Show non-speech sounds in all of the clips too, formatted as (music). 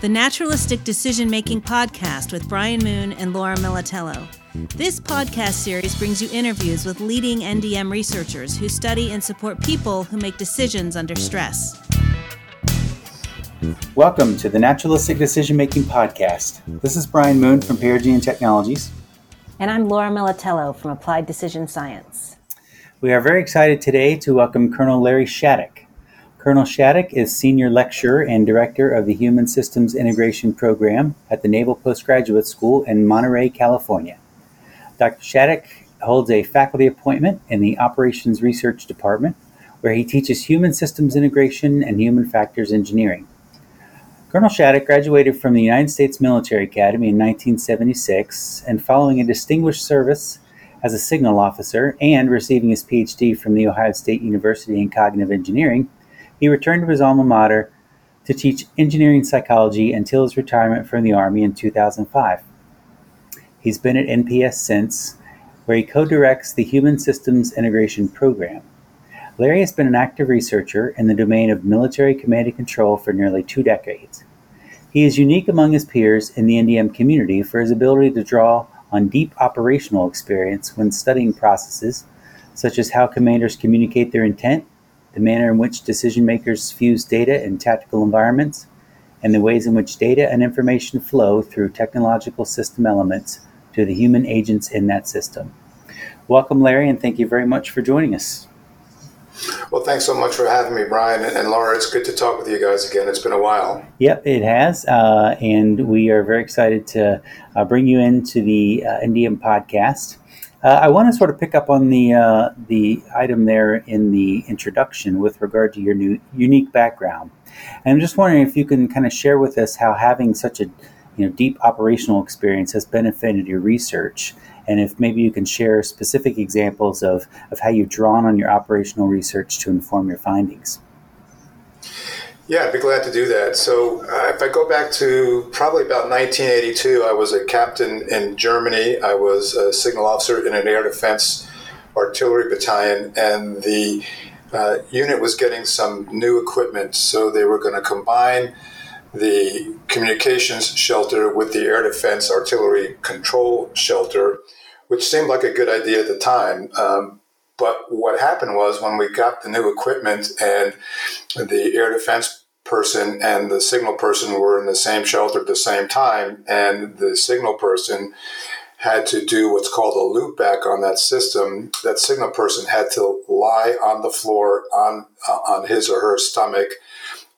The Naturalistic Decision Making Podcast with Brian Moon and Laura Militello. This podcast series brings you interviews with leading NDM researchers who study and support people who make decisions under stress. Welcome to the Naturalistic Decision Making Podcast. This is Brian Moon from Perigean Technologies. And I'm Laura Militello from Applied Decision Science. We are very excited today to welcome Colonel Larry Shattuck. Colonel Shattuck is Senior Lecturer and Director of the Human Systems Integration Program at the Naval Postgraduate School in Monterey, California. Dr. Shattuck holds a faculty appointment in the Operations Research Department, where he teaches human systems integration and human factors engineering. Colonel Shattuck graduated from the United States Military Academy in 1976, and following a distinguished service as a signal officer and receiving his PhD from The Ohio State University in cognitive engineering, he returned to his alma mater to teach engineering psychology until his retirement from the Army in 2005. He's been at NPS since, where he co directs the Human Systems Integration Program. Larry has been an active researcher in the domain of military command and control for nearly two decades. He is unique among his peers in the NDM community for his ability to draw on deep operational experience when studying processes such as how commanders communicate their intent, the manner in which decision makers fuse data in tactical environments, and the ways in which data and information flow through technological system elements to the human agents in that system. Welcome, Larry, and thank you very much for joining us. Well, thanks so much for having me, Brian and Laura. It's good to talk with you guys again. It's been a while. Yep, it has, uh, and we are very excited to uh, bring you into the uh, NDM podcast. Uh, I want to sort of pick up on the uh, the item there in the introduction with regard to your new unique background, and I'm just wondering if you can kind of share with us how having such a you know deep operational experience has benefited your research and if maybe you can share specific examples of, of how you've drawn on your operational research to inform your findings. Yeah, I'd be glad to do that. So, uh, if I go back to probably about 1982, I was a captain in Germany. I was a signal officer in an air defense artillery battalion, and the uh, unit was getting some new equipment. So, they were going to combine the communications shelter with the air defense artillery control shelter which seemed like a good idea at the time. Um, but what happened was when we got the new equipment and the air defense person and the signal person were in the same shelter at the same time, and the signal person had to do what's called a loop back on that system. That signal person had to lie on the floor on uh, on his or her stomach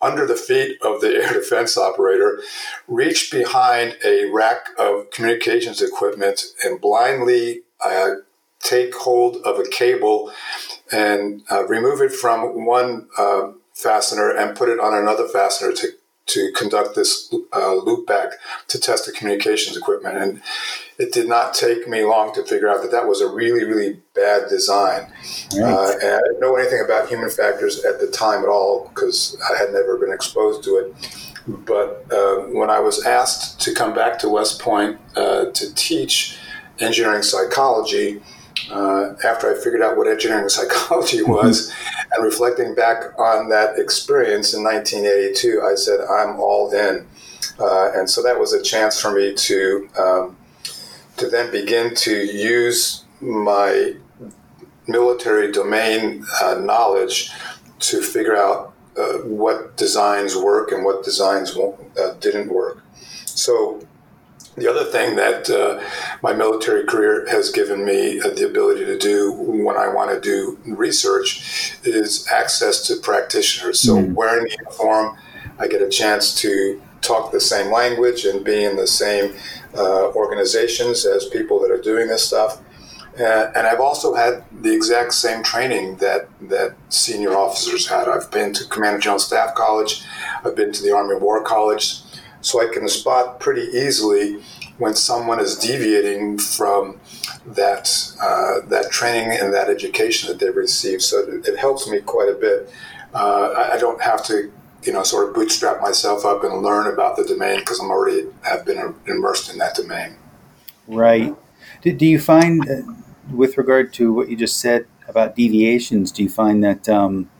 under the feet of the air (laughs) defense operator, reach behind a rack of communications equipment and blindly uh, take hold of a cable and uh, remove it from one uh, fastener and put it on another fastener to to conduct this uh, loop back to test the communications equipment. And it did not take me long to figure out that that was a really, really bad design. Right. Uh, and I didn't know anything about human factors at the time at all because I had never been exposed to it. But uh, when I was asked to come back to West Point uh, to teach engineering psychology, uh, after I figured out what engineering (laughs) psychology mm-hmm. was, and reflecting back on that experience in 1982, I said, I'm all in. Uh, and so that was a chance for me to um, to then begin to use my military domain uh, knowledge to figure out uh, what designs work and what designs uh, didn't work. So the other thing that uh, my military career has given me uh, the ability to do when I want to do research is access to practitioners. So, mm. wearing the uniform, I get a chance to talk the same language and be in the same uh, organizations as people that are doing this stuff. Uh, and I've also had the exact same training that, that senior officers had. I've been to Commander General Staff College, I've been to the Army War College so I can spot pretty easily when someone is deviating from that uh, that training and that education that they've received. So it, it helps me quite a bit. Uh, I, I, don't have to, you know, sort of bootstrap myself up and learn about the domain because I'm already have been immersed in that domain. Right. Do, do you find, uh, with regard to what you just said about deviations, do you find that um,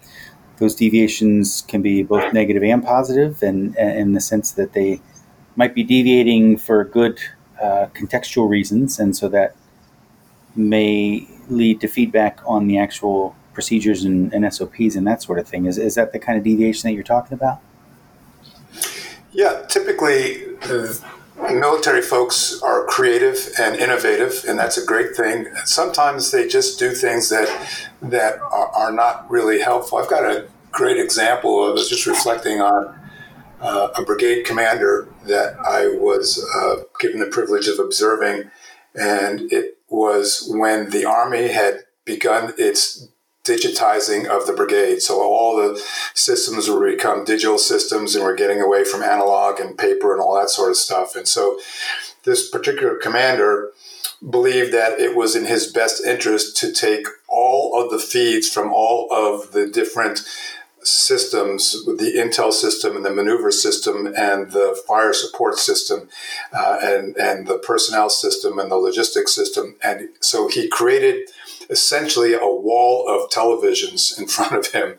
those deviations can be both negative and positive, and, and in the sense that they might be deviating for good uh, contextual reasons, and so that may lead to feedback on the actual procedures and, and, SOPs and that sort of thing. Is, is that the kind of deviation that you're talking about? Yeah, typically military folks are creative and innovative, and that's a great thing. Sometimes they just do things that that are, are not really helpful. I've got a great example. of just reflecting on uh, a brigade commander that I was uh, given the privilege of observing, and it was when the Army had begun its digitizing of the brigade. So all the systems will become digital systems and we're getting away from analog and paper and all that sort of stuff. And so this particular commander believed that it was in his best interest to take all of the feeds from all of the different systems, the intel system and the maneuver system and the fire support system uh, and, and the personnel system and the logistics system. And so he created essentially a wall of televisions in (laughs) front of him.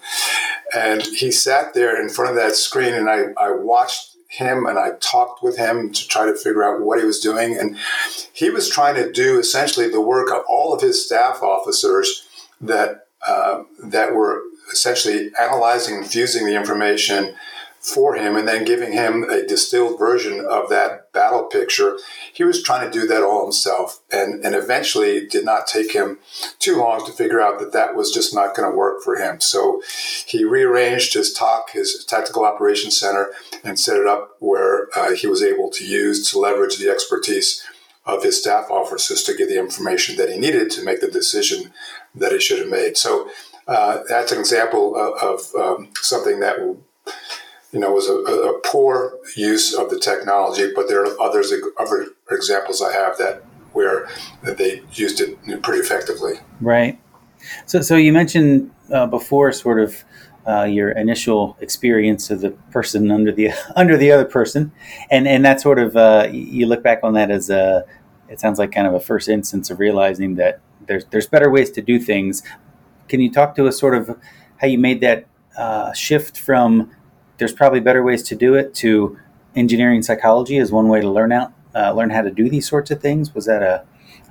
And he sat there in front of that screen and I, I watched him and I talked with him to try to figure out what he was doing. And he was trying to do essentially the work of all of his staff officers that uh, that were essentially analyzing and fusing the information for him and then giving him a distilled version of that battle picture. He was trying to do that all himself and, and eventually did not take him too long to figure out that that was just not going to work for him. So he rearranged his TOC, his Tactical Operations Center, and set it up where uh, he was able to use to leverage the expertise of his staff officers to get the information that he needed to make the decision that he should have made. So uh, that's an example of, of um, something that you know was a, a, poor use of the technology. But there are others other examples I have that where that they used it pretty effectively. Right. So, so you mentioned uh, before, sort of. Uh, your initial experience of the person under the (laughs) under the other person, and and that sort of uh, you look back on that as a it sounds like kind of a first instance of realizing that there's there's better ways to do things, can you talk to us sort of how you made that uh, shift from there's probably better ways to do it to engineering psychology as one way to learn out uh, learn how to do these sorts of things? Was that a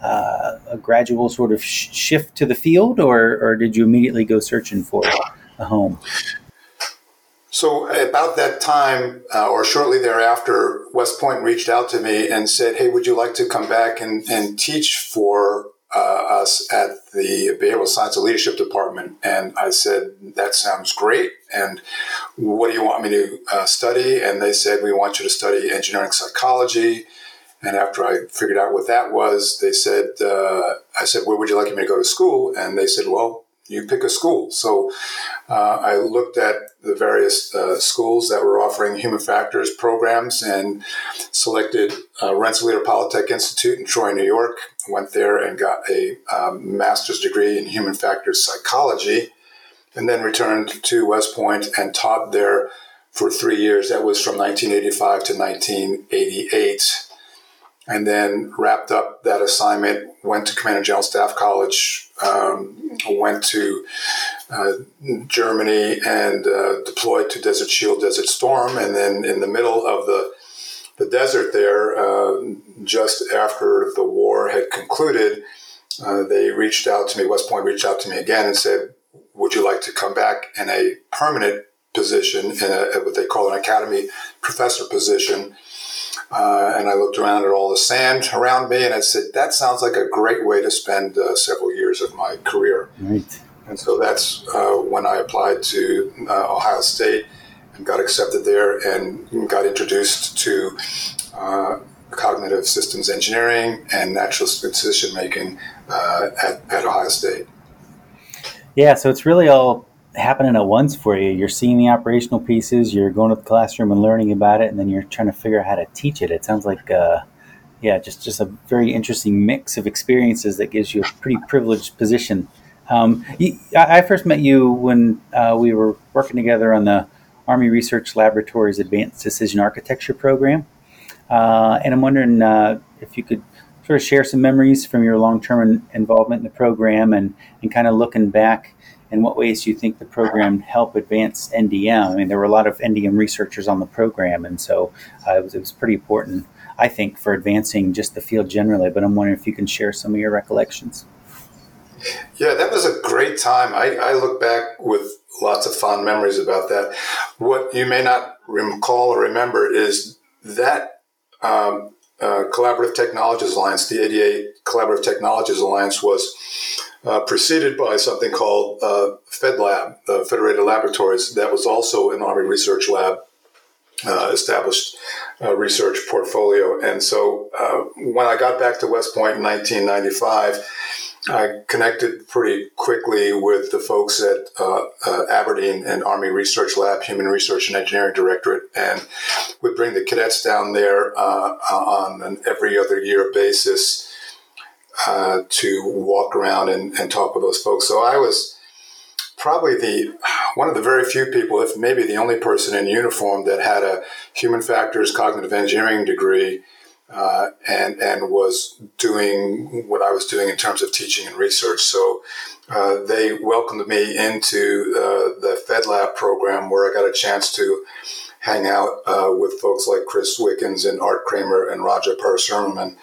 uh, a gradual sort of sh- shift to the field, or or did you immediately go searching for a home? So about that time, uh, or shortly thereafter, West Point reached out to me and said, "Hey, would you like to come back and, and teach for uh, us at the Behavioral Science and Leadership Department. And I said, That sounds great. And what do you want me to uh, study? And they said, We want you to study engineering psychology. And after I figured out what that was, they said, uh, I said, Where would you like me to go to school? And they said, Well, you pick a school. So uh, I looked at the various uh, schools that were offering human factors programs and selected uh, Rensselaer Polytech Institute in Troy, New York. Went there and got a um, master's degree in human factors psychology, and then returned to West Point and taught there for three years. That was from 1985 to 1988 and then wrapped up that assignment. Went to Command and General Staff College. Um, went to uh, Germany and uh, deployed to Desert Shield, Desert Storm, and then in the middle of the the desert there, uh, just after the war had concluded, uh, they reached out to me. West Point reached out to me again and said, "Would you like to come back in a permanent position in a, what they call an academy professor position?" Uh, and I looked around at all the sand around me and I said, that sounds like a great way to spend uh, several years of my career. Right. And so that's uh, when I applied to uh, Ohio State got accepted there and got introduced to uh, cognitive systems engineering and natural decision making uh, at, at Ohio State. Yeah, so it's really all happening at once for you. You're seeing the operational pieces, you're going to the classroom and learning about it, and then you're trying to figure out how to teach it. It sounds like, uh, yeah, just just a very interesting mix of experiences that gives you a pretty privileged position. Um, I first met you when uh, we were working together on the Army Research Laboratory's Advanced Decision Architecture program, uh, and I'm wondering uh, if you could sort of share some memories from your long-term involvement in the program and, and kind of looking back in what ways you think the program helped advance NDM? I mean, there were a lot of NDM researchers on the program, and so uh, it, was, it was pretty important, I think, for advancing just the field generally. But I'm wondering if you can share some of your recollections. Yeah, that was a great time. I, I look back with lots of fond memories about that. What you may not recall or remember is that um, uh, Collaborative Technologies Alliance, the ADA Collaborative Technologies Alliance, was uh, preceded by something called uh, FedLab, the Federated Laboratories, that was also an Army Research Lab uh, established uh, research portfolio. And so uh, when I got back to West Point in 1995, I connected pretty quickly with the folks at uh, uh, Aberdeen and Army Research Lab, Human Research and Engineering Directorate, and would bring the cadets down there uh, on an every other year basis uh, to walk around and, and, talk with those folks. So I was probably the one of the very few people, if maybe the only person in uniform that had a human factors cognitive engineering degree uh, and and was doing what I was doing in terms of teaching and research. So uh, they welcomed me into uh, the FedLab program, where I got a chance to hang out uh, with folks like Chris Wickens and Art Kramer and Raja Parasuraman,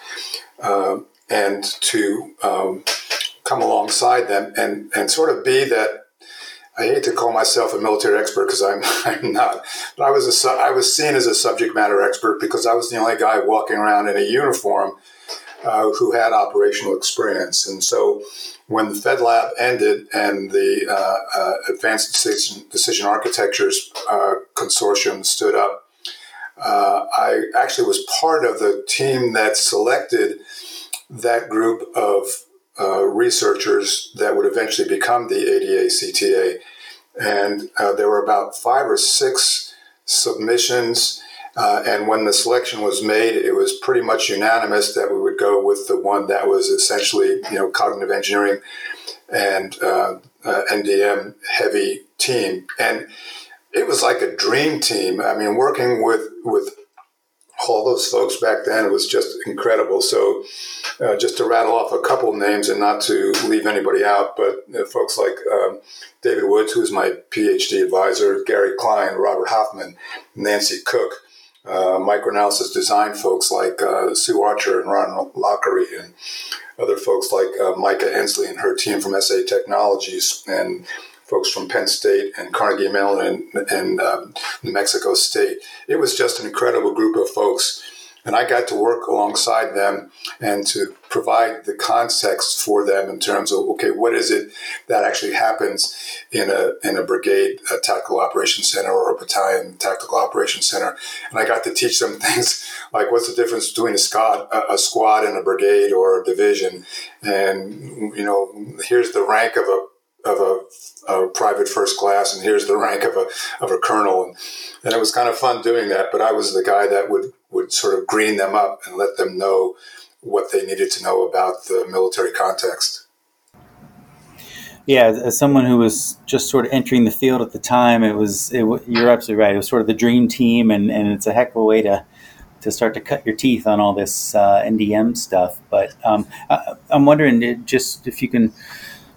uh, and to um, come alongside them and and sort of be that I hate to call myself a military expert because I'm, (laughs) I'm not, but I was a, I was seen as a subject matter expert because I was the only guy walking around in a uniform uh, who had operational experience. And so when the Fed Lab ended and the uh, uh, Advanced Decision, Decision Architectures uh, Consortium stood up, uh, I actually was part of the team that selected that group of uh, researchers that would eventually become the ADA CTA. And uh, there were about five or six submissions. Uh, and when the selection was made, it was pretty much unanimous that we would go with the one that was essentially, you know, cognitive engineering and uh, uh, NDM heavy team. And it was like a dream team. I mean, working with with all those folks back then was just incredible. So, uh, just to rattle off a couple of names and not to leave anybody out, but uh, folks like um, David Woods, who is my PhD advisor, Gary Klein, Robert Hoffman, Nancy Cooke, uh, microanalysis design folks like uh, Sue Archer and Ron Laughery, and other folks like uh, Mica Endsley and her team from SA Technologies, and folks from Penn State and Carnegie Mellon and, and um, New Mexico State. It was just an incredible group of folks. And I got to work alongside them and to provide the context for them in terms of okay, what is it that actually happens in a in a brigade a tactical operations center or a battalion tactical operations center, and I got to teach them (laughs) things like what's the difference between a squad a squad and a brigade or a division, and you know here's the rank of a of a, a, private first class, and here's the (laughs) rank of a of a colonel, and, and it was kind of fun doing that. But I was the guy that would would sort of green them up and let them know what they needed to know about the military context. Yeah, as someone who was just sort of entering the field at the time, it was it, you're absolutely right. It was sort of the dream team, and, and it's a heck of a way to to start to cut your teeth on all this uh, NDM stuff. But um, I, am wondering, just if you can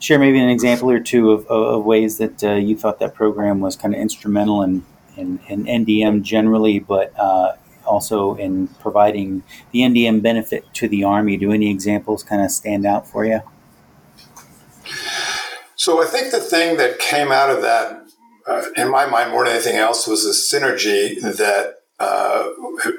share maybe an example or two of, of ways that uh, you thought that program was kind of instrumental in, in, in NDM generally, but uh, also in providing the NDM benefit to the Army. Do any examples kind of stand out for you? So I think the thing that came out of that, uh, in my mind, more than anything else, was the synergy that uh,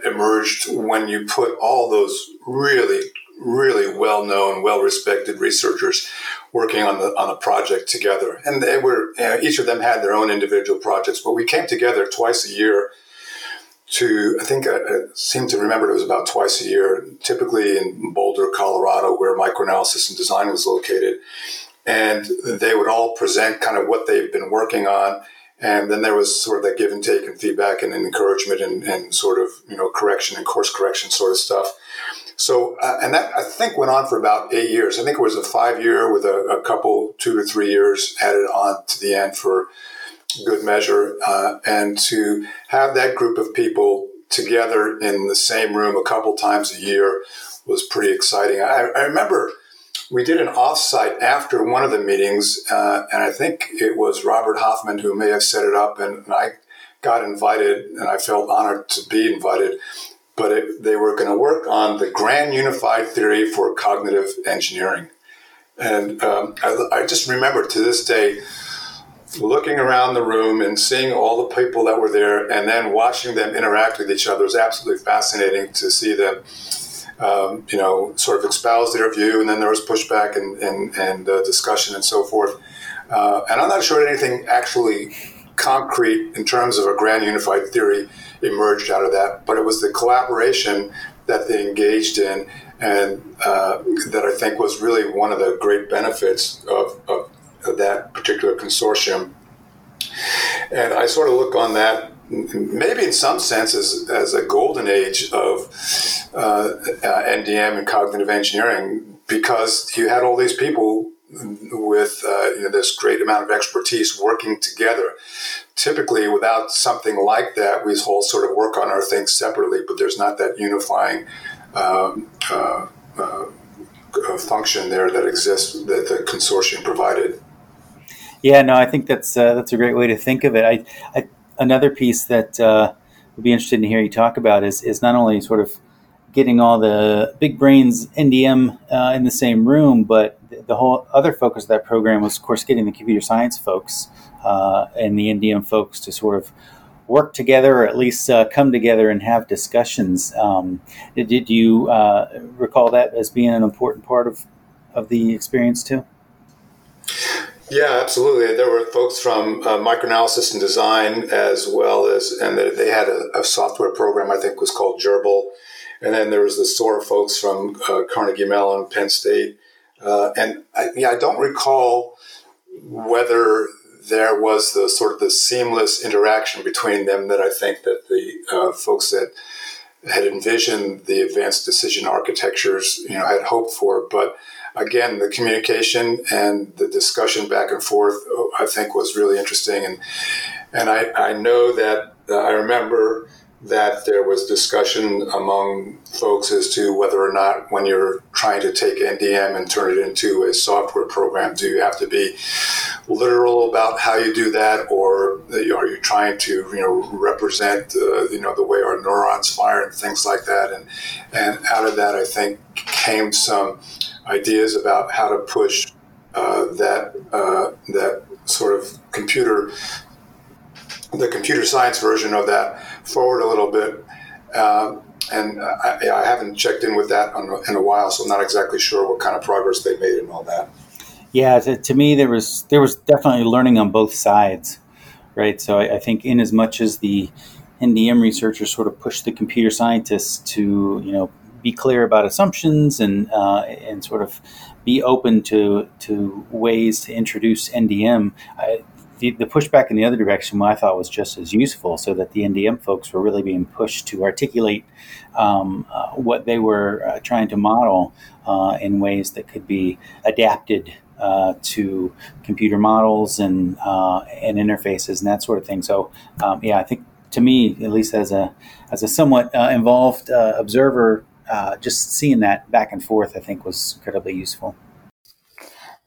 emerged when you put all those really really well known, well respected researchers working on the on a project together. And they were you know, each of them had their own individual projects, but we came together twice a year to I think I, I seem to remember it was about twice a year, typically in Boulder, Colorado, where microanalysis and design was located. And they would all present kind of what they've been working on. And then there was sort of that give and take and feedback and encouragement and, and sort of, you know, correction and course correction sort of stuff. So, uh, and that I think went on for about eight years. I think it was a five year with a, a couple, two to three years added on to the end for good measure. Uh, and to have that group of people together in the same room a couple times a year was pretty exciting. I, I remember we did an offsite after one of the meetings, uh, and I think it was Robert Hoffman who may have set it up, and, and I got invited, and I felt honored to be invited. But it, they were going to work on the grand unified theory for cognitive engineering. And um, I, I just remember to this day looking around the room and seeing all the people that were there and then watching them interact with each other was absolutely fascinating to see them um, you know sort of espouse their view and then there was pushback and, and, and uh, discussion and so forth uh, and i'm not sure anything actually concrete in terms of a grand unified theory emerged out of that but it was the collaboration that they engaged in and uh, that i think was really one of the great benefits of, of of that particular consortium. And I sort of look on that maybe in some sense as, as a golden age of uh, uh, NDM and cognitive engineering because you had all these people with uh, you know, this great amount of expertise working together. Typically, without something like that, we all sort of work on our things separately, but there's not that unifying um, uh, uh, function there that exists that the consortium provided. Yeah, no, I think that's uh, that's a great way to think of it. I, I another piece that uh, would be interested to hear you talk about is is not only sort of getting all the big brains NDM uh, in the same room, but the whole other focus of that program was, of course, getting the computer science folks uh, and the NDM folks to sort of work together or at least uh, come together and have discussions. Um, did, did, you uh, recall that as being an important part of, of the experience too? Yeah, absolutely. There were folks from uh, microanalysis and design as well as, and they had a, a, software program I think was called Gerbil, and then there was the SOAR folks from uh, Carnegie Mellon, Penn State, uh, and I, yeah, I don't recall whether there was the sort of the seamless interaction between them that I think that the uh, folks that had envisioned the advanced decision architectures, you know, had hoped for, but again, the communication and the discussion back and forth, I think, was really interesting. And and I, I know that uh, I remember that there was discussion among folks as to whether or not when you're trying to take NDM and turn it into a software program, do you have to be literal about how you do that, or are you trying to you know represent uh, you know the way our neurons fire and things like that? And and out of that, I think came some ideas about how to push uh, that uh, that sort of computer the computer science version of that forward a little bit. Uh, and I, I, haven't checked in with that in a while, so I'm not exactly sure what kind of progress they made and all that. Yeah, to, to me, there was there was definitely learning on both sides, right? So I, I think in as much as the NDM researchers sort of pushed the computer scientists to you know be clear about assumptions and uh, and sort of be open to to ways to introduce NDM. I, the, the pushback in the other direction, I thought was just as useful, so that the NDM folks were really being pushed to articulate um, uh, what they were uh, trying to model uh, in ways that could be adapted uh, to computer models and uh, and interfaces and that sort of thing. So um, yeah, I think to me, at least as a as a somewhat uh, involved observer just seeing that back and forth, I think, was incredibly useful.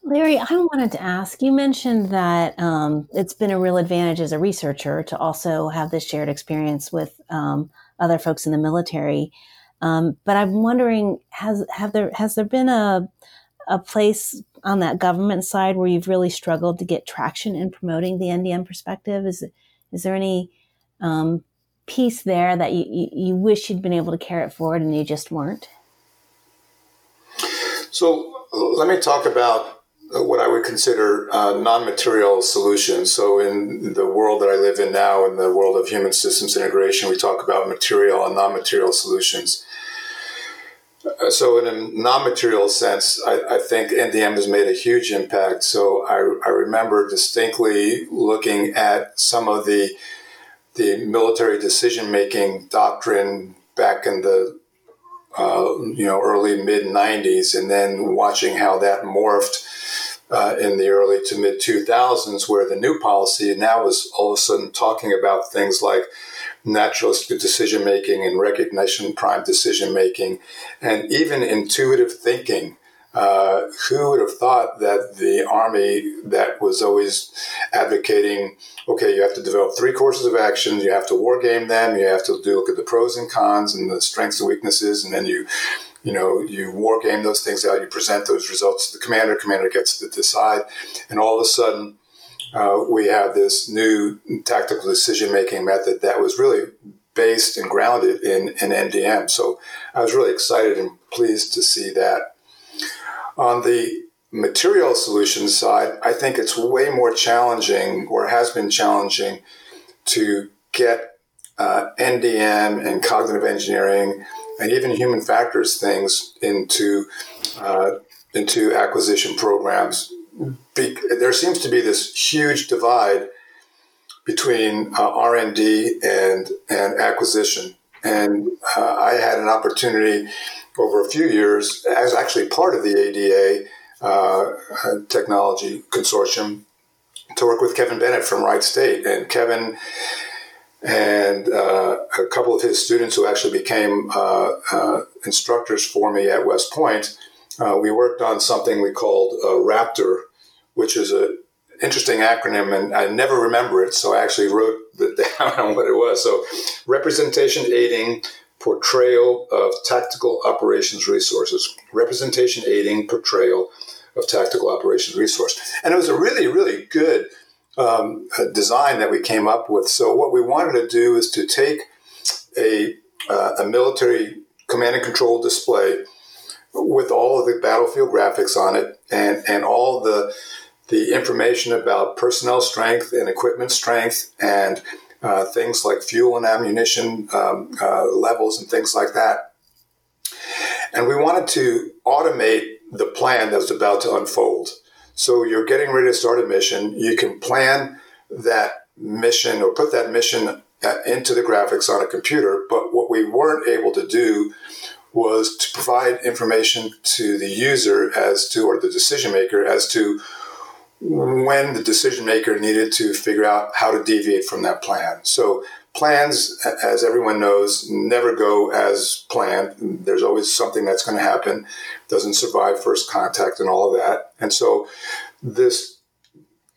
Larry, I wanted to ask you mentioned that um, it's been a real advantage as a researcher to also have this shared experience with um, other folks in the military. Um, but I'm wondering, has have there has there been a a place on that government side where you've really struggled to get traction in promoting the NDM perspective? Is is there any um, piece there that you, you, you wish you'd been able to carry it forward and you just weren't? So let me talk about what I would consider uh, non-material solutions. So in the world that I live in now, in the world of human systems integration, we talk about material and non-material solutions. Uh, so in a non-material sense, I, I, think NDM has made a huge impact. So I, I remember distinctly looking at some of the the military decision making doctrine back in the uh, you know early mid 90s and then watching how that morphed uh, in the early to mid 2000s where the new policy now was all of a sudden talking about things like naturalistic decision making and recognition primed decision making and even intuitive thinking. Uh, who would have thought that the Army, that was always advocating, okay, you have to develop three courses of action, you have to war game them, you have to do look at the pros and cons and the strengths and weaknesses, and then you, you know, you war game those things out, you present those results to the commander, commander gets to decide, and all of a sudden, uh, we have this new tactical decision making method that was really based and grounded in, in NDM. So I was really excited and pleased to see that. On the material solutions side, I think it's way more challenging or has been challenging to get uh, NDM and cognitive engineering and even human factors things into uh, into acquisition programs be, there seems to be this huge divide between uh, R&D and and acquisition. And uh, I had an opportunity over a few years as actually part of the ADA uh, technology consortium to work with Kevin Bennett from Wright State. And Kevin and uh, a couple of his students who actually became uh, instructors for me at West Point – uh, we worked on something we called uh, Raptor, which is an interesting acronym, and I never remember it, so I actually wrote (laughs) down on what it was. So, representation aiding portrayal of tactical operations resources. Representation aiding portrayal of tactical operations resource, and it was a really, really good um, design that we came up with. So, what we wanted to do is to take a uh, a military command and control display with all of the battlefield graphics on it and, and all the the information about personnel strength and equipment strength and uh, things like fuel and ammunition um, uh, levels and things like that. And we wanted to automate the plan that was about to unfold. So you're getting ready to start a mission. You can plan that mission or put that mission uh, into the graphics on a computer. But what we weren't able to do was to provide information to the user as to, or the decision maker as to when the decision maker needed to figure out how to deviate from that plan. So plans, as everyone knows, never go as planned. There's always something that's going to happen, doesn't survive first contact and all of that. And so this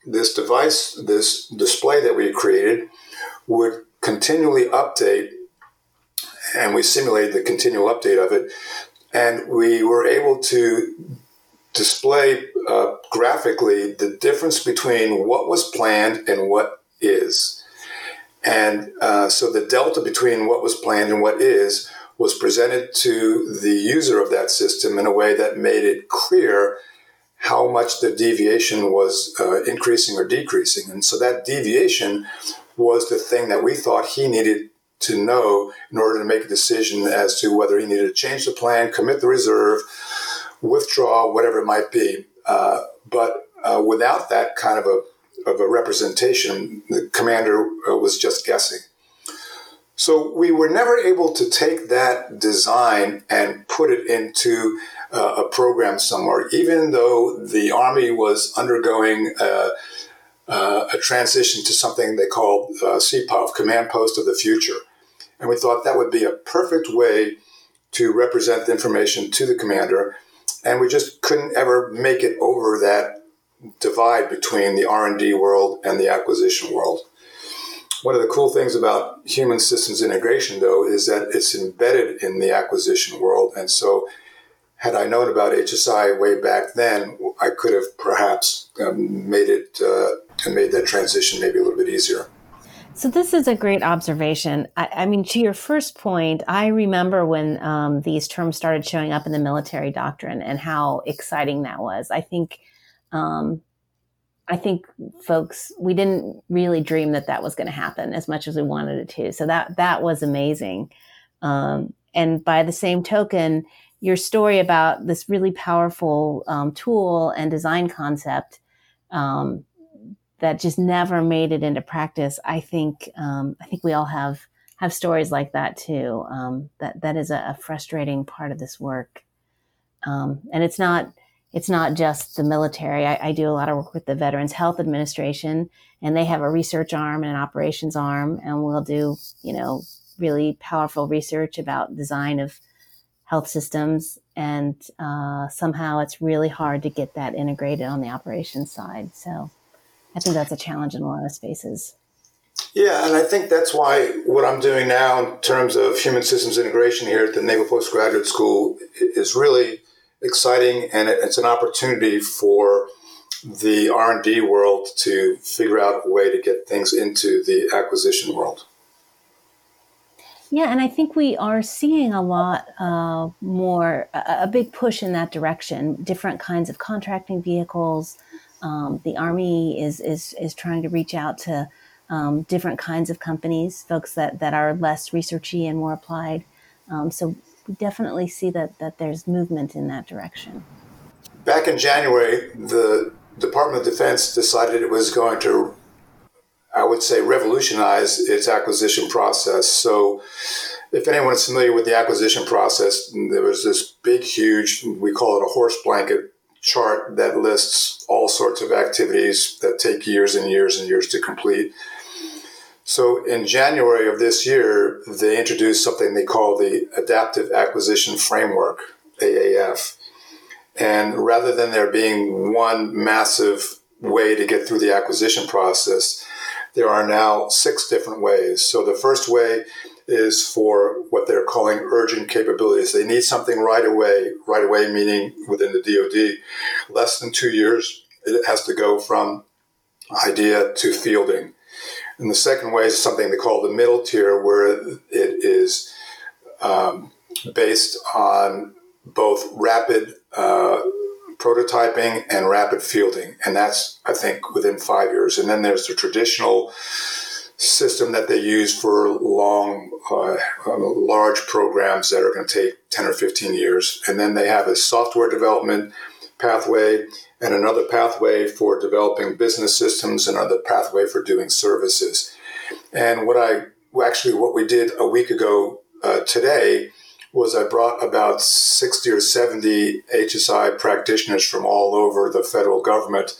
this device, this display that we created would continually update and we simulated the continual update of it. And we were able to display uh, graphically the difference between what was planned and what is. And uh, so the delta between what was planned and what is was presented to the user of that system in a way that made it clear how much the deviation was uh, increasing or decreasing. And so that deviation was the thing that we thought he needed to know in order to make a decision as to whether he needed to change the plan, commit the reserve, withdraw, whatever it might be. Uh, but uh, without that kind of a of a representation, the commander uh, was just guessing. So we were never able to take that design and put it into uh, a program somewhere, even though the Army was undergoing uh, uh, a transition to something they called uh, CPOF, Command Post of the Future. And we thought that would be a perfect way to represent the information to the commander. And we just couldn't ever make it over that divide between the R&D world and the acquisition world. One of the cool things about human systems integration, though, is that it's embedded in the acquisition world. And so, had I known about HSI way back then, I could have perhaps um, made it uh, made that transition maybe a little bit easier. So this is a great observation. I, I mean, to your first point, I remember when um, these terms started showing up in the military doctrine and how exciting that was. I think, um, I think folks, we didn't really dream that that was going to happen as much as we wanted it to. So that that was amazing. Um, and by the same token, your story about this really powerful um, tool and design concept um, that just never made it into practice. I think um, I think we all have have stories like that too. Um, that that is a, a, frustrating part of this work, um, and it's not it's not just the military. I, I, do a lot of work with the Veterans Health Administration, and they have a research arm and an operations arm, and we'll do you know really powerful research about design of health systems, and uh, somehow it's really hard to get that integrated on the operations side. So I think that's a challenge in a lot of spaces. Yeah, and I think that's why what I'm doing now in terms of human systems integration here at the Naval Postgraduate School is really exciting, and it's an opportunity for the R&D world to figure out a way to get things into the acquisition world. Yeah, and I think we are seeing a lot uh, more, a, a, big push in that direction. Different kinds of contracting vehicles. Um, the Army is is is trying to reach out to um, different kinds of companies, folks that that are less researchy and more applied. Um, so definitely see that that there's movement in that direction. Back in January, the Department of Defense decided it was going to I would say, revolutionize its acquisition process. So, if anyone's familiar with the acquisition process, there was this big, huge, we call it a horse blanket chart that lists all sorts of activities that take years and years and years to complete. So, in January of this year, they introduced something they call the Adaptive Acquisition Framework, AAF. And rather than there being one massive way to get through the acquisition process, there are now six different ways. So the first way is for what they're calling urgent capabilities. They need something right away, right away meaning within the DoD, less than two years. It has to go from idea to fielding. And the second way is something they call the middle tier, where it is um, based on both rapid uh, prototyping and rapid fielding. And that's, I think, within five years. And then there's the traditional system that they use for long, uh, large programs that are going to take 10 or 15 years. And then they have a software development pathway and another pathway for developing business systems, another pathway for doing services. And what I actually, what we did a week ago uh, today was I brought about 60 or 70 HSI practitioners from all over the federal government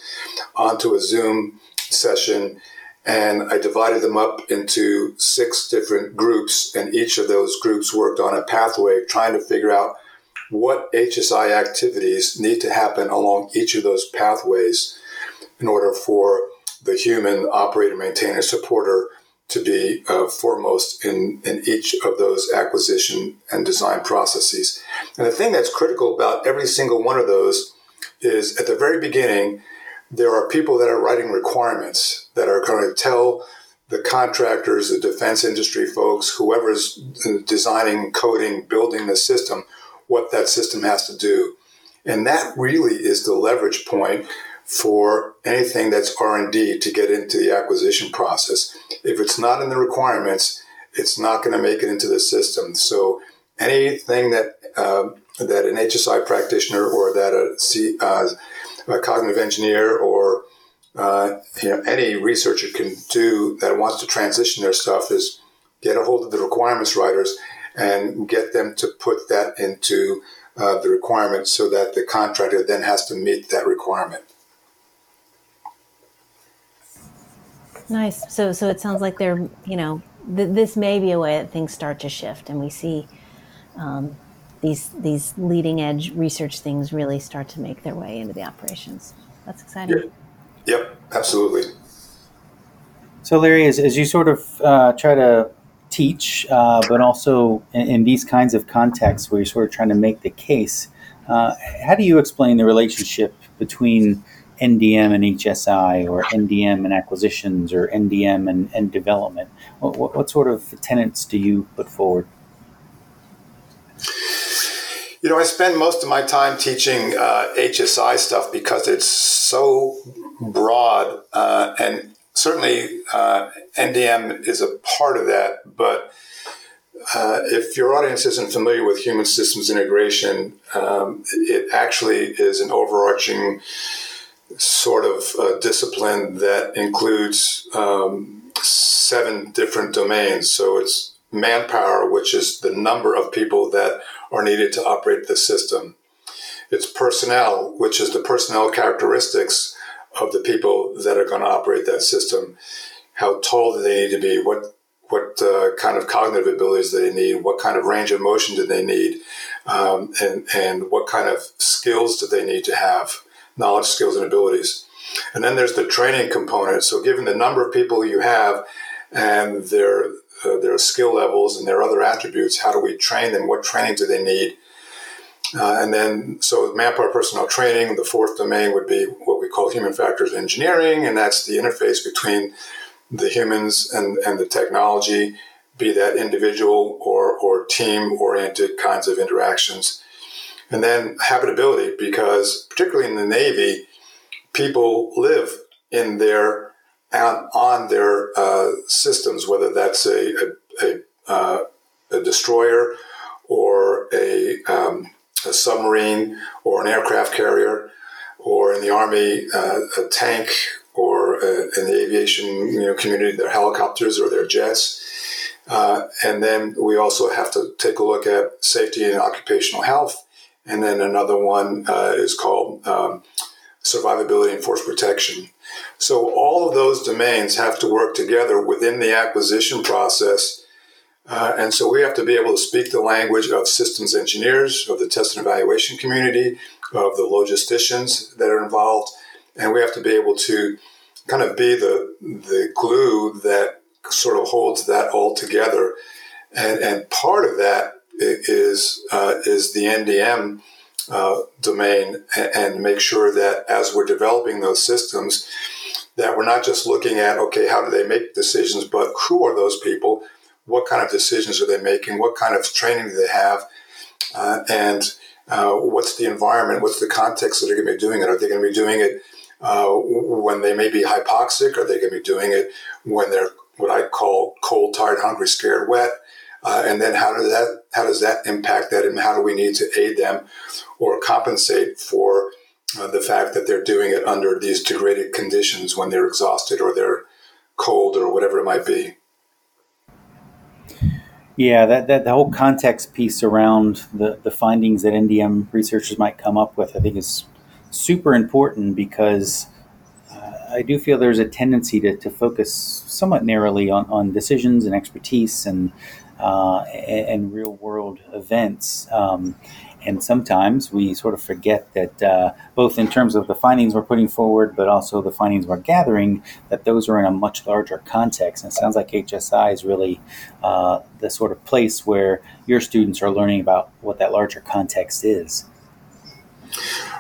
onto a Zoom session. And I divided them up into six different groups, and each of those groups worked on a pathway trying to figure out what HSI activities need to happen along each of those pathways in order for the human operator, maintainer, supporter to be uh, foremost in, in each of those acquisition and design processes. And the thing that's critical about every single one of those is at the very beginning, there are people that are writing requirements that are going to tell the contractors, the defense industry folks, whoever's designing, coding, building the system, what that system has to do. And that really is the leverage point for anything that's R&D to get into the acquisition process. If it's not in the requirements, it's not going to make it into the system. So anything that uh, that an HSI practitioner or that a, C, uh, a cognitive engineer or uh, you know any researcher can do that wants to transition their stuff is get a hold of the requirements writers and get them to put that into uh, the requirement so that the contractor then has to meet that requirement. Nice. So, so it sounds like they're, you know, th- this may be a way that things start to shift, and we see um, these these leading edge research things really start to make their way into the operations. That's exciting. Yep, yep absolutely. So, Larry, as, as you sort of uh, try to teach, uh, but also in, in, these kinds of contexts where you're sort of trying to make the case, uh, how do you explain the relationship between NDM and HSI or NDM and acquisitions or NDM and, and development? What, what, what sort of tenets do you put forward? You know, I spend most of my time teaching uh, HSI stuff because it's so broad, uh, and certainly uh, NDM is a part of that. But uh, if your audience isn't familiar with human systems integration, um, it actually is an overarching sort of uh, discipline that includes um, seven different domains. So it's manpower, which is the number of people that are needed to operate the system. It's personnel, which is the personnel characteristics of the people that are going to operate that system. How tall do they need to be? What what uh, kind of cognitive abilities do they need? What kind of range of motion do they need? um, and, and what kind of skills do they need to have, knowledge, skills, and abilities. And then there's the training component. So, given the number of people you have and their uh, their skill levels and their other attributes, how do we train them? What training do they need? Uh, and then, so manpower personnel training, the fourth domain would be what we call human factors engineering, and that's the interface between the humans and, and the technology, be that individual or, or team oriented kinds of interactions. And then habitability, because particularly in the Navy, people live in their on, on their uh, systems, whether that's a, a, a, uh, a destroyer or a um, a submarine or an aircraft carrier, or in the Army, uh, a tank, or uh, in the aviation you know, community, their helicopters or their jets. Uh, and then we also have to take a look at safety and occupational health. And then another one uh, is called um, survivability and force protection. So all of those domains have to work together within the acquisition process uh, and so we have to be able to speak the language of systems engineers, of the test and evaluation community, of the logisticians that are involved. And we have to be able to kind of be the, the glue that sort of holds that all together. And, and part of that is, uh, is the NDM uh, domain and, make sure that as we're developing those systems, that we're not just looking at, okay, how do they make decisions, but who are those people? what kind of decisions are they making, what kind of training do they have, uh, and uh, what's the environment, what's the context that they're going to be doing it. Are they going to be doing it uh, when they may be hypoxic? Are they going to be doing it when they're what I call cold, tired, hungry, scared, wet? Uh, and then how does that how does that impact that, and how do we need to aid them or compensate for uh, the fact that they're doing it under these degraded conditions when they're exhausted or they're cold or whatever it might be? Yeah, that, that the whole context piece around the, the findings that NDM researchers might come up with, I think, is super important because uh, I do feel there's a tendency to, to focus somewhat narrowly on, on decisions and expertise and uh, and, real world events. Um, and sometimes we sort of forget that uh, both in terms of the findings we're putting forward, but also the findings we're gathering, that those are in a much larger context. And it sounds like HSI is really uh, the sort of place where your students are learning about what that larger context is.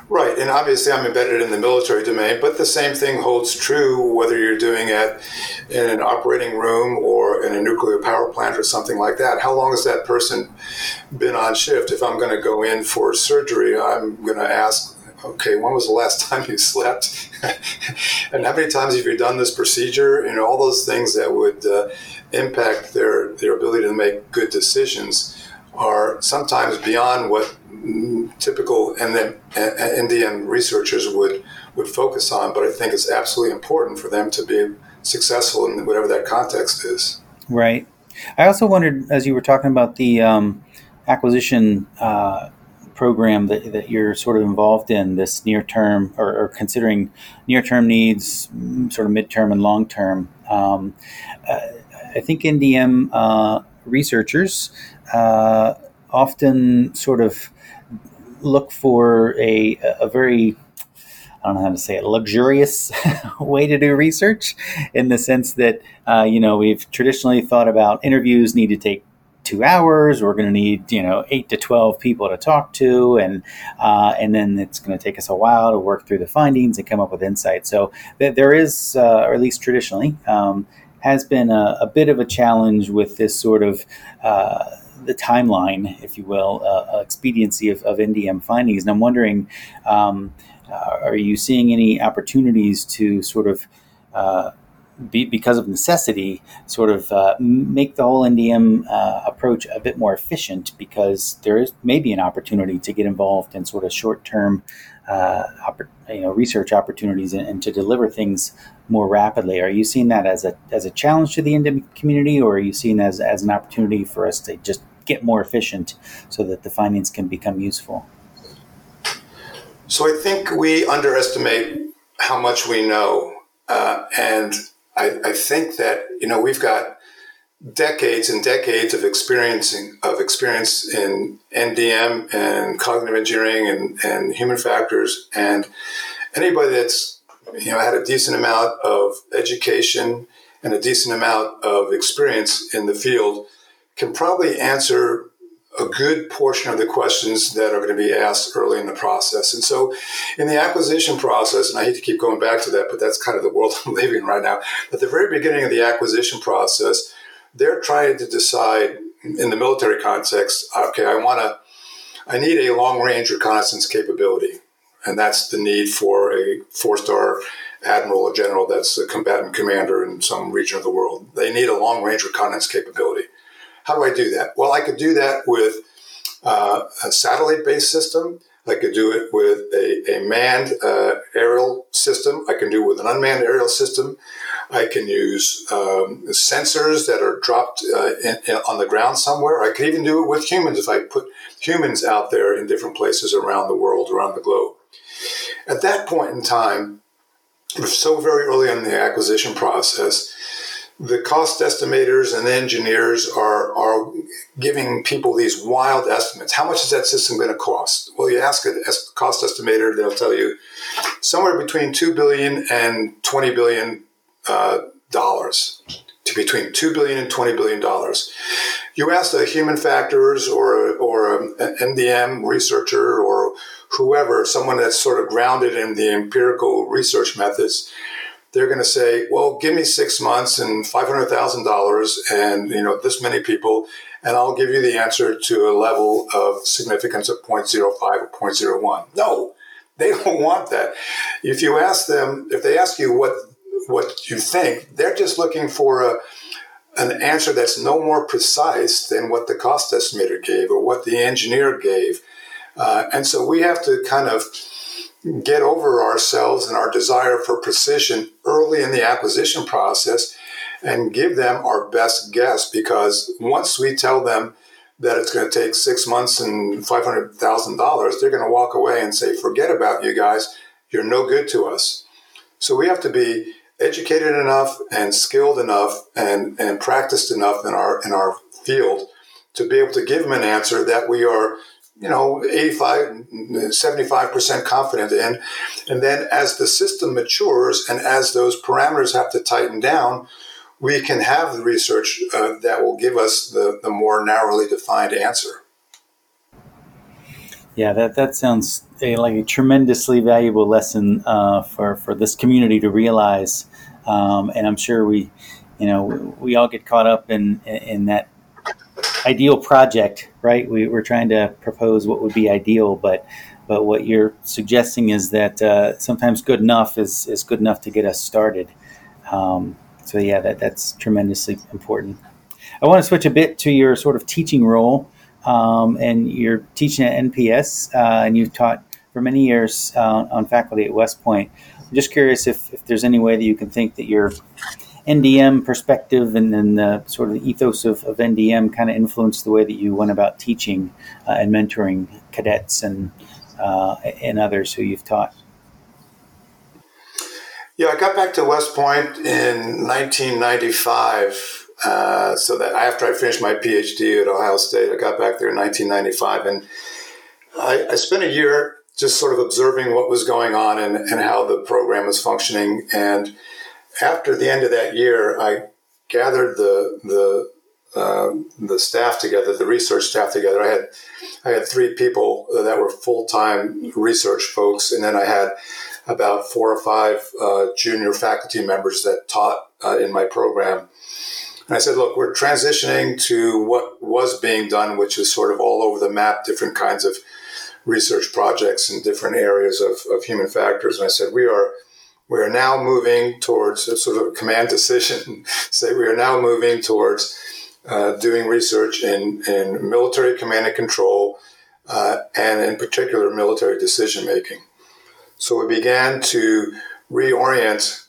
Right, and obviously I'm embedded in the military domain, but the same thing holds true whether you're doing it in an operating room or in a nuclear power plant or something like that. How long has that person been on shift? If I'm going to go in for surgery, I'm going to ask, okay, when was the last (laughs) time you slept? (laughs) and how many times have you done this procedure? Know, all those things that would uh, impact their, their ability to make good decisions are sometimes beyond what typical and then NDM researchers would would focus on. But I think it's absolutely important for them to be successful in whatever that context is. Right. I also wondered, as you were talking about the um, acquisition uh, program that, that you're sort of involved in, this near term or, or considering near term needs, mm, sort of midterm and long term. Um, uh, I think NDM uh, researchers uh, often sort of look for a, a very I don't know how to say it, luxurious (laughs) way to do research in the sense that, uh, you know, we've traditionally thought about interviews need to take two hours. We're going to need, you know, eight to 12 people to talk to. And, uh, and then it's going to take us a while to work through the findings and come up with insights. So th- there is, uh, or at least traditionally, um, has been a, a, bit of a challenge with this sort of, uh, the timeline, if you will, uh, uh expediency of, of NDM findings. And I'm wondering, um, are you seeing any opportunities to sort of uh, be, because of necessity, sort of uh, make the whole NDM uh, approach a bit more efficient because there is maybe an opportunity to get involved in sort of short term uh, you know, research opportunities and, and, to deliver things more rapidly. Are you seeing that as a, as a challenge to the NDM community or are you seeing as, as an opportunity for us to just get more efficient so that the findings can become useful? So I think we underestimate how much we know. Uh, and I, I, think that, you know, we've got decades and decades of experiencing of experience in NDM and cognitive engineering and, and human factors and anybody that's you know had a decent amount of education and a decent amount of experience in the field can probably answer a good portion of the questions that are going to be asked early in the process. And so, in the acquisition process, and I hate to keep going back to that, but that's kind of the world (laughs) I'm living in right now. At the very beginning of the acquisition process, they're trying to decide in the military context okay, I want to, I need a long range reconnaissance capability. And that's the need for a four star admiral or general that's a combatant commander in some region of the world. They need a long range reconnaissance capability. How do I do that? Well, I could do that with uh, a satellite based system. I could do it with a, a manned uh, aerial system. I can do it with an unmanned aerial system. I can use um, sensors that are dropped uh, in, in, on the ground somewhere. I could even do it with humans if I put humans out there in different places around the world, around the globe. At that point in time, so very early in the acquisition process, the cost estimators and engineers are, are giving people these wild estimates. How much is that system going to cost? Well, you ask a cost estimator, they'll tell you somewhere between 2 billion and 20 billion uh, dollars to between 2 billion and 20 billion dollars. You ask the human factors or, or an NDM researcher or whoever, someone that's sort of grounded in the empirical research methods, they're going to say, "Well, give me six months and five hundred thousand dollars, and you know this many people, and I'll give you the answer to a level of significance of 0.05 or 0.01." No, they (laughs) don't want that. If you ask them, if they ask you what what you think, they're just looking for a an answer that's no more precise than what the cost estimator gave or what the engineer gave. Uh, and so we have to kind of get over ourselves and our desire for precision early in the acquisition process and give them our best guess because once we tell them that it's going to take six months and $500,000, they're going to walk away and say, forget about you guys. You're no good to us. So we have to be educated enough and skilled enough and, and practiced enough in our, in our field to be able to give them an answer that we are you know 85 75% confident in. And then as the system matures and as those parameters have to tighten down we can have the research uh, that will give us the, the more narrowly defined answer. Yeah that, that sounds a, like a tremendously valuable lesson uh, for, for this community to realize. Um, and i'm sure we you know we all get caught up in in that ideal project, right? We, are trying to propose what would be ideal, but but what you're suggesting is that uh, sometimes good enough is, is good enough to get us started. Um, so yeah, that that's tremendously important. I want to switch a bit to your sort of teaching role, um, and you're teaching at NPS, uh, and you've taught for many years uh, on faculty at West Point. I'm just curious if, if there's any way that you can think that you're NDM perspective and then the sort of the ethos of, of NDM kind of influenced the way that you went about teaching uh, and mentoring cadets and uh, and others who you've taught? Yeah, I got back to West Point in 1995. Uh, so that after I finished my PhD at Ohio State, I got back there in 1995, and I, I spent a year just sort of observing what was going on and, and how the program was functioning and after the end of that year, I gathered the the uh, the staff together, the research staff together. I had I had three people that were full time research folks, and then I had about four or five uh, junior faculty members that taught uh, in my program. And I said, look, we're transitioning to what was being done, which is sort of all over the map, different kinds of research projects in different areas of, of human factors. And I said, we are we are now moving towards a sort of a command decision. (laughs) Say we are now moving towards uh, doing research in, in military command and control, uh, and in particular military decision making. So we began to reorient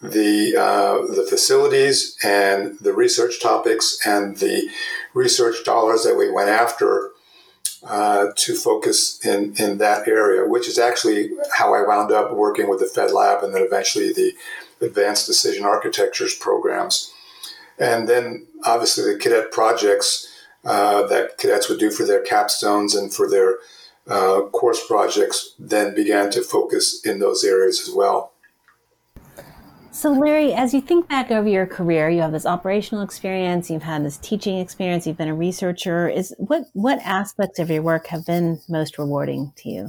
the uh, the facilities and the research topics and the research dollars that we went after uh, to focus in, in that area, which is actually how I wound up working with the Fed Lab and then eventually the Advanced Decision Architectures programs. And then obviously the cadet projects uh, that cadets would do for their capstones and for their uh, course projects then began to focus in those areas as well. So, Larry, as you think back over your career, you have this operational experience, you've had this teaching experience, you've been a researcher. Is what what aspects of your work have been most rewarding to you?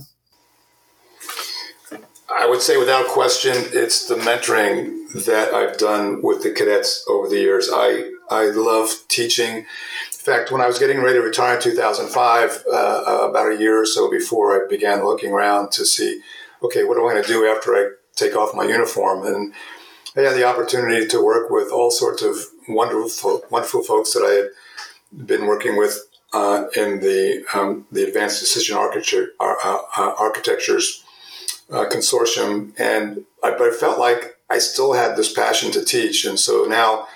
I would say, without question, it's the mentoring that I've done with the cadets over the years. I I love teaching. In fact, when I was getting ready to retire in 2005, uh, uh, about a year or so before I began looking around to see, okay, what am I going to do after I take off my uniform? And I had the opportunity to work with all sorts of wonderful, wonderful folks that I had been working with uh, in the um, the Advanced Decision Architecture uh, uh, Architectures uh, Consortium, and I, but I felt like I still had this passion to teach, and so now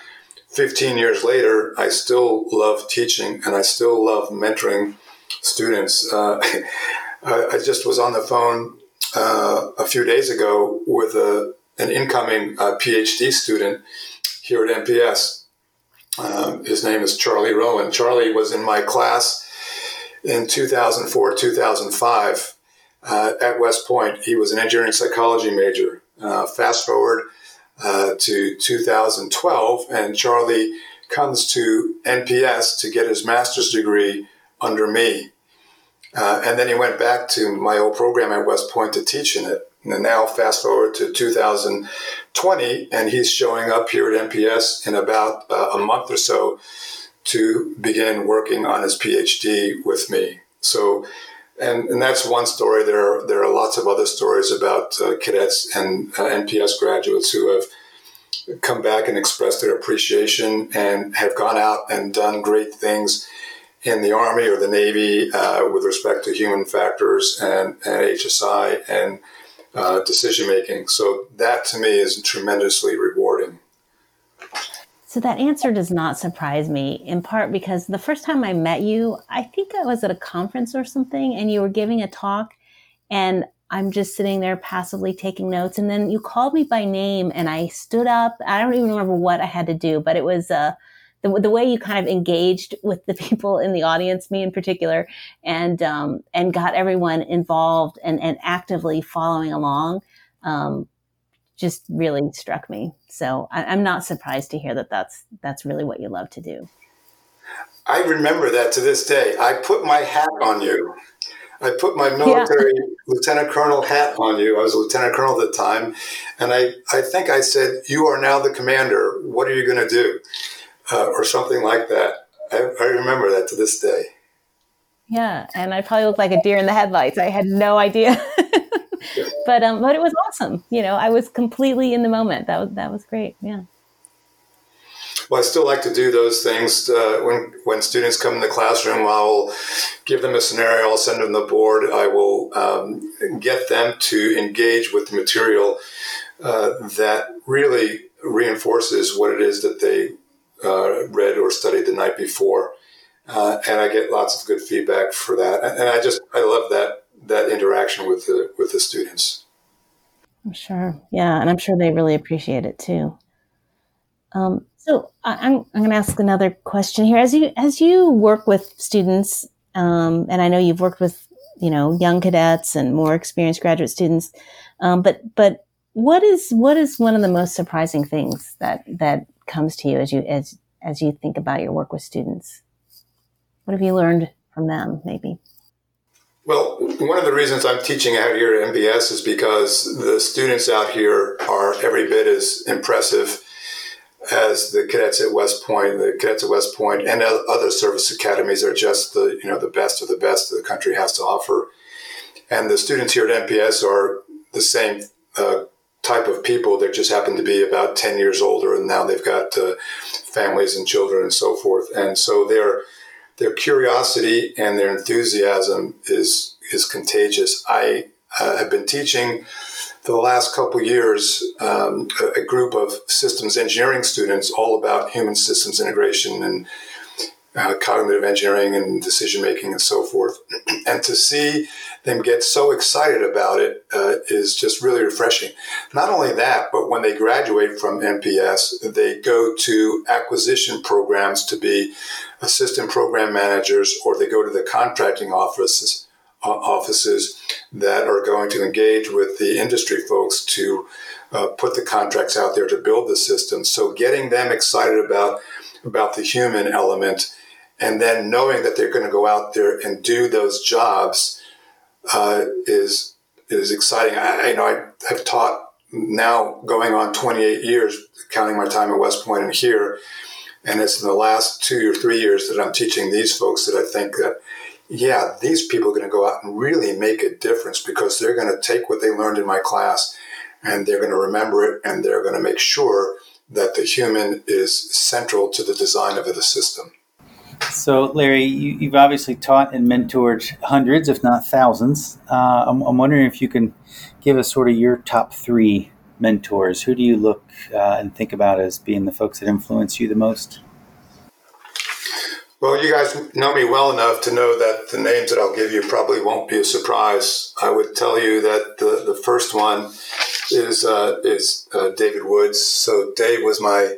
15 years later, I still love teaching and I still love mentoring students. Uh, (laughs) I just was on the phone uh, a few days ago with a, an incoming uh, PhD student here at NPS. Um, his name is Charlie Rowan. Charlie was in my class in 2004, 2005 uh, at West Point. He was an engineering psychology major. Uh, fast forward uh, to 2012, and Charlie comes to NPS to get his master's degree under me. Uh, and then he went back to my old program at West Point to teach in it. And now, fast forward to 2020, and he's showing up here at NPS in about uh, a month or so to begin working on his PhD with me. So, and, and that's one story. There are, there are lots of other stories about uh, cadets and uh, NPS graduates who have come back and expressed their appreciation and have gone out and done great things in the Army or the Navy uh, with respect to human factors and, and HSI and uh, decision making. So that to me is tremendously rewarding. So that answer does not surprise me, in part because the first time I met you, I think I was at a conference or something, and you were giving a talk, and I'm just sitting there passively taking notes. And then you called me by name, and I stood up. I don't even remember what I had to do, but it was uh, the, the way you kind of engaged with the (laughs) people in the audience, me in particular, and um, and got everyone involved and, and actively following along. Um, just really struck me. So I, am not surprised to hear that that's that's really what you love to do. I remember that to this day. I put my hat on you. I put my military yeah. lieutenant colonel hat on you. I was a lieutenant colonel at the time, and I I think I said, "You are now the commander. What are you going to do?" Uh, or something like that. I, I remember that to this day. Yeah, and I probably looked like a deer in the headlights. I had no idea. (laughs) but um, but it was awesome. You know, I was completely in the moment. That was that was great. Yeah. Well, I still like to do those things uh, when when students come in the classroom. I'll give them a scenario. I'll send them the board. I will um, get them to engage with the material uh, that really reinforces what it is that they uh, read or studied the night before. Uh, and I get lots of good feedback for that. And I just I love that that interaction with the with the students. I'm sure, yeah, and I'm sure they really appreciate it too. Um, so I'm I'm going to ask another question here. As you as you work with students, um, and I know you've worked with you know young cadets and more experienced graduate students, um, but but what is what is one of the most surprising things that that comes to you as you as as you think about your work with students? What have you learned from them, maybe? Well, one of the reasons I'm teaching out here at NPS is because the students out here are every bit as impressive as the cadets at West Point. The cadets at West Point and other service academies are just the you know the best of the best that the country has to offer. And the students here at NPS are the same uh, type of people. that just happen to be about ten years older, and now they've got uh, families and children and so forth. And so they're their curiosity and their enthusiasm is is contagious. I uh, have been teaching for the last couple years um, a, a, group of systems engineering students all about human systems integration and uh, cognitive engineering and decision making and so forth. (clears throat) and to see them get so excited about it uh, is just really refreshing. Not only that, but when they graduate from NPS, they go to acquisition programs to be assistant program managers, or they go to the contracting offices uh, offices that are going to engage with the industry folks to uh, put the contracts out there to build the system. So getting them excited about about the human element, and then knowing that they're going to go out there and do those jobs uh, is is exciting. I, I know I have taught now going on 28 years, counting my time at West Point and here, and it's in the last two or three years that I'm teaching these folks that I think that yeah, these people are going to go out and really make a difference because they're going to take what they learned in my class and they're going to remember it and they're going to make sure that the human is central to the design of the system. So, Larry, you, have obviously taught and mentored hundreds, if not thousands. Uh, I'm, I'm, wondering if you can give us sort of your top three mentors. Who do you look uh, and think about as being the folks that influence you the most? Well, you guys know me well enough to know that the names that I'll give you probably won't be a surprise. I would tell you that the, the first one is uh, is uh, David Woods. So Dave was my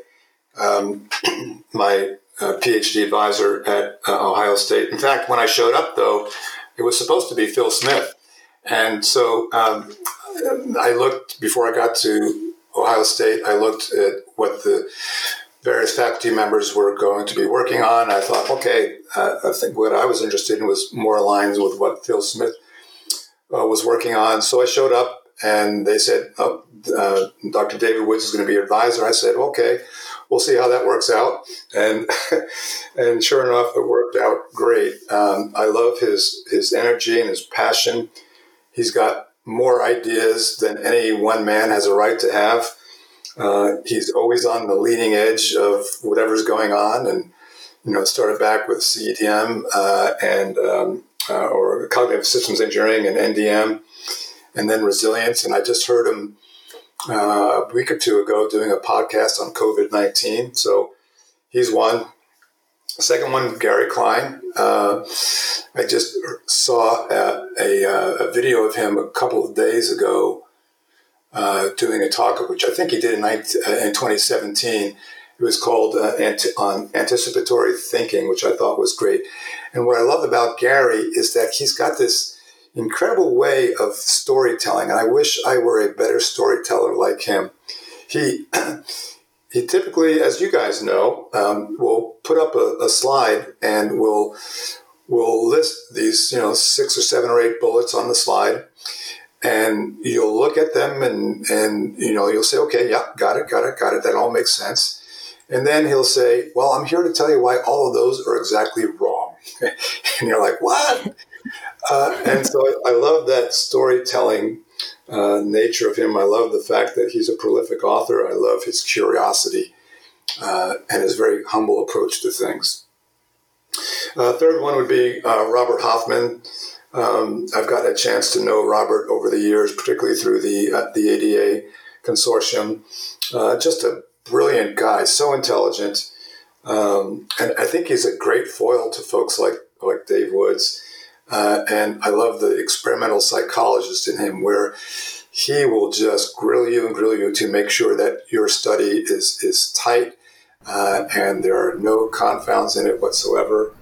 um, (clears throat) my uh, PhD advisor at uh, Ohio State. In fact, when I showed up, though, it was supposed to be Phil Smith, and so um, I looked before I got to Ohio State. I looked at what the various faculty members were going to be working on. I thought, okay, uh, I think what I was interested in was more aligned with what Phil Smith uh, was working on. So I showed up and they said, oh, uh, Dr. David Woods is going to be your advisor. I said, okay, we'll see how that works out. And (laughs) and sure enough, it worked out great. Um, I love his his energy and his passion. He's got more ideas than any one man has a right to have. Uh, he's always on the leading edge of whatever's going on, and you know, started back with CETM uh, and um, uh, or cognitive systems engineering and NDM, and then resilience. And I just heard him uh, a week or two ago doing a podcast on COVID nineteen. So he's one. Second one, Gary Klein. Uh, I just saw a, a, a video of him a couple of days ago uh, doing a talk, which I think he did in, 19, uh, in 2017. It was called uh, on anticipatory thinking, which I thought was great. And what I love about Gary is that he's got this incredible way of storytelling, and I wish I were a better storyteller like him. He (clears throat) he typically, as you guys know, um, will put up a, a slide and will will list these, you know, six or seven or eight bullets on the slide and you'll look at them and and you know you'll say okay yeah got it got it got it that all makes sense. And then he'll say well i'm here to tell you why all of those are exactly wrong. (laughs) And you're like what uh, and so I, I, love that storytelling uh, nature of him. I love the fact that he's a prolific author. I love his curiosity uh, and his very humble approach to things. Uh, third one would be uh, robert hoffman. Um, I've gotten a chance to know Robert over the years, particularly through the uh, the ADA consortium. Just a brilliant guy, so intelligent, um, and I think he's a great foil to folks like like Dave Woods. Uh, and I love the experimental psychologist in him, where he will just grill you and grill you to make sure that your study is is tight uh, and there are no confounds in it whatsoever.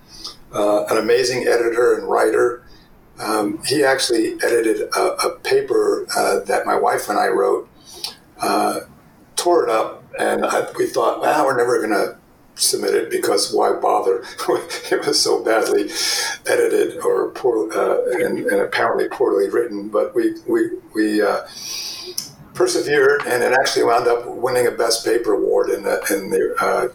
Uh, an amazing editor and writer. Um, he actually edited a, a paper uh, that my wife and I wrote, uh, tore it up, and I, we thought, well, we're never going to submit it because why bother? (laughs) it was so badly edited or poor, uh, and, and, apparently poorly written. But we we we uh, persevered, and it actually wound up winning a best paper award in the in the, uh,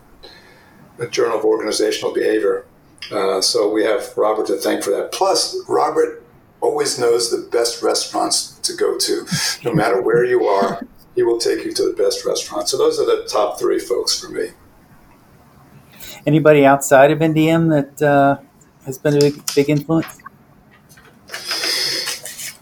the Journal of Organizational Behavior. Uh, so we have Robert to thank for that. Plus, Robert always knows the best restaurants to go to. No matter where you are, he will take you to the best restaurant. So those are the top three folks for me. Anybody outside of NDM that uh, has been a big, big influence?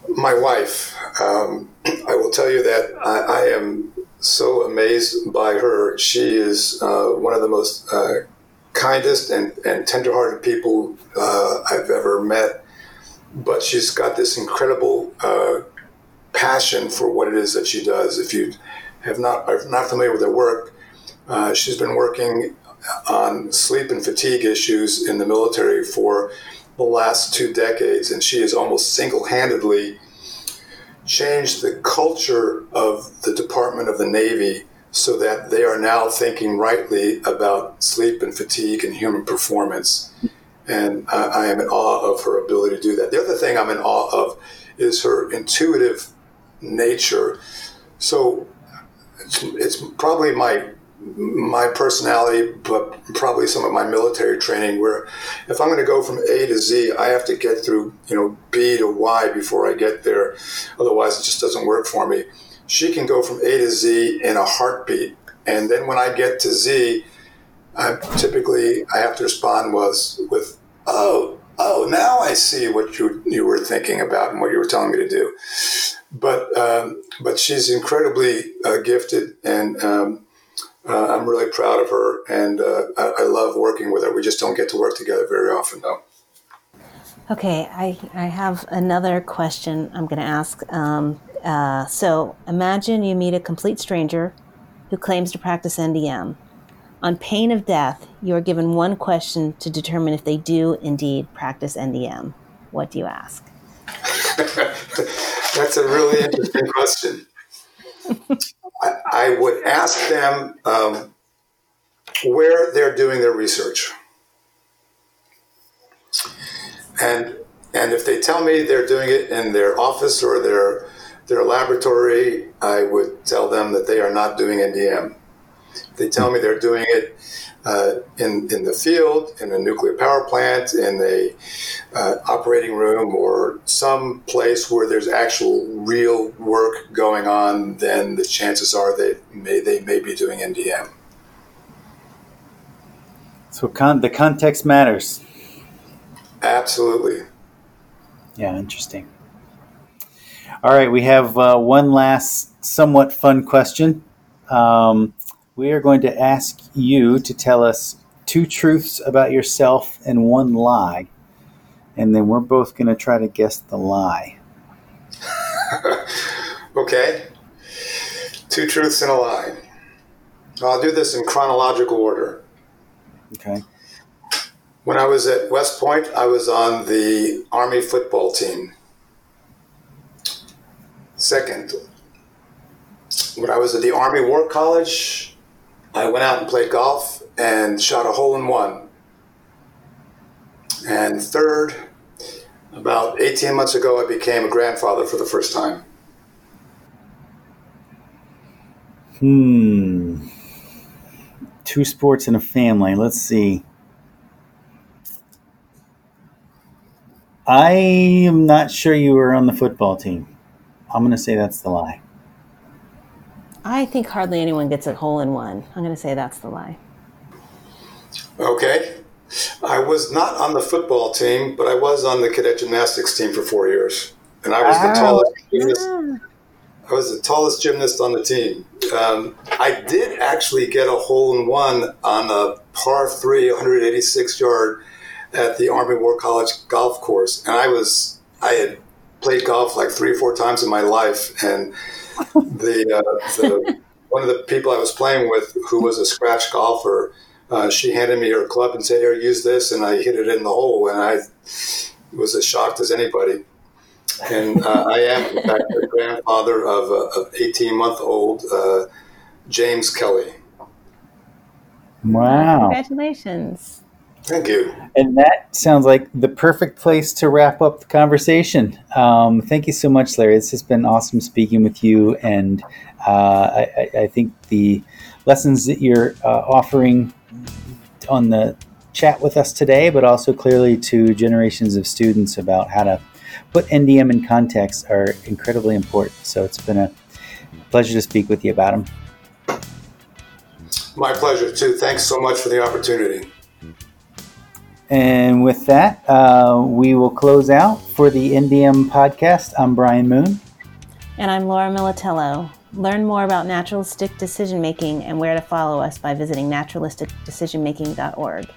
My wife. Um, (clears throat) I will tell you that I, I, am so amazed by her. She is uh, one of the most uh, kindest and, and tenderhearted people uh, I've ever met. But she's got this incredible uh, passion for what it is that she does. If you have not are not familiar with her work, uh, she's been working on sleep and fatigue issues in the military for the last two decades, and she has almost single-handedly changed the culture of the Department of the Navy so that they are now thinking rightly about sleep and fatigue and human performance. And I, I am in awe of her ability to do that. The other thing I'm in awe of is her intuitive nature. So it's, it's probably my my personality, but probably some of my military training, where if I'm going to go from A to Z, I have to get through, you know, B to Y before I get there. Otherwise, it just doesn't work for me. She can go from A to Z in a heartbeat, and then when I get to Z, I typically I have to respond was with, "Oh, oh, now I see what you you were thinking about and what you were telling me to do." But um, but she's incredibly uh, gifted and. Um, uh, I'm really proud of her, and uh, I, I, love working with her. We just don't get to work together very often, though. Okay, I, I have another question I'm going to ask. Um, uh, so imagine you meet a complete stranger who claims to practice NDM. On pain of death, you are given one question to determine if they do indeed practice NDM. What do you ask? (laughs) That's a really interesting question. (laughs) I, would ask them um, where they're doing their research. And, and if they tell me they're doing it in their office or their, their laboratory, I would tell them that they are not doing NDM. If they tell me they're doing it uh, in, in the field, in a nuclear power plant, in a uh, operating room, or some place where there's actual real work going on, then the chances are they may, they may be doing NDM. So con- the context matters. Absolutely. Yeah, interesting. All right, we have uh, one last somewhat fun question. Um, we are going to ask you to tell us two truths about yourself and one lie. And then we're both going to try to guess the lie. (laughs) okay. Two truths and a lie. I'll do this in chronological order. Okay. When I was at West Point, I was on the Army football team. Second, when I was at the Army War College, I went out and played golf and shot a hole in one. And third, about 18 months ago, I became a grandfather for the first time. Hmm. Two sports in a family. Let's see. I am not sure you were on the football team. I'm going to say that's the lie. I think hardly anyone gets a hole in one. I'm going to say that's the lie. Okay. I was not on the football team, but I was on the cadet gymnastics team for four years, and I was the tallest gymnast. I was the tallest gymnast on the team. Um, I did actually get a hole in one on a par three, 186 yard at the Army War College golf course, and I was I had played golf like three or four times in my life, and the, uh, the one of the people I was playing with, who was a scratch golfer, uh, she handed me her club and said, "Here, use this," and I hit it in the hole, and I was as shocked as anybody. And uh, I am, in fact, the grandfather of an 18 month old uh, James Kelly. Wow! Congratulations. Thank you. And that sounds like the perfect place to wrap up the conversation. Um, thank you so much, Larry. It's just been awesome speaking with you. And uh, I, I, think the lessons that you're uh, offering on the chat with us today, but also clearly to generations of students about how to put NDM in context are incredibly important. So it's been a pleasure to speak with you about them. My pleasure, too. Thanks so much for the opportunity. And with that, uh, we will close out for the NDM podcast. I'm Brian Moon. And I'm Laura Militello. Learn more about naturalistic decision making and where to follow us by visiting naturalisticdecisionmaking.org.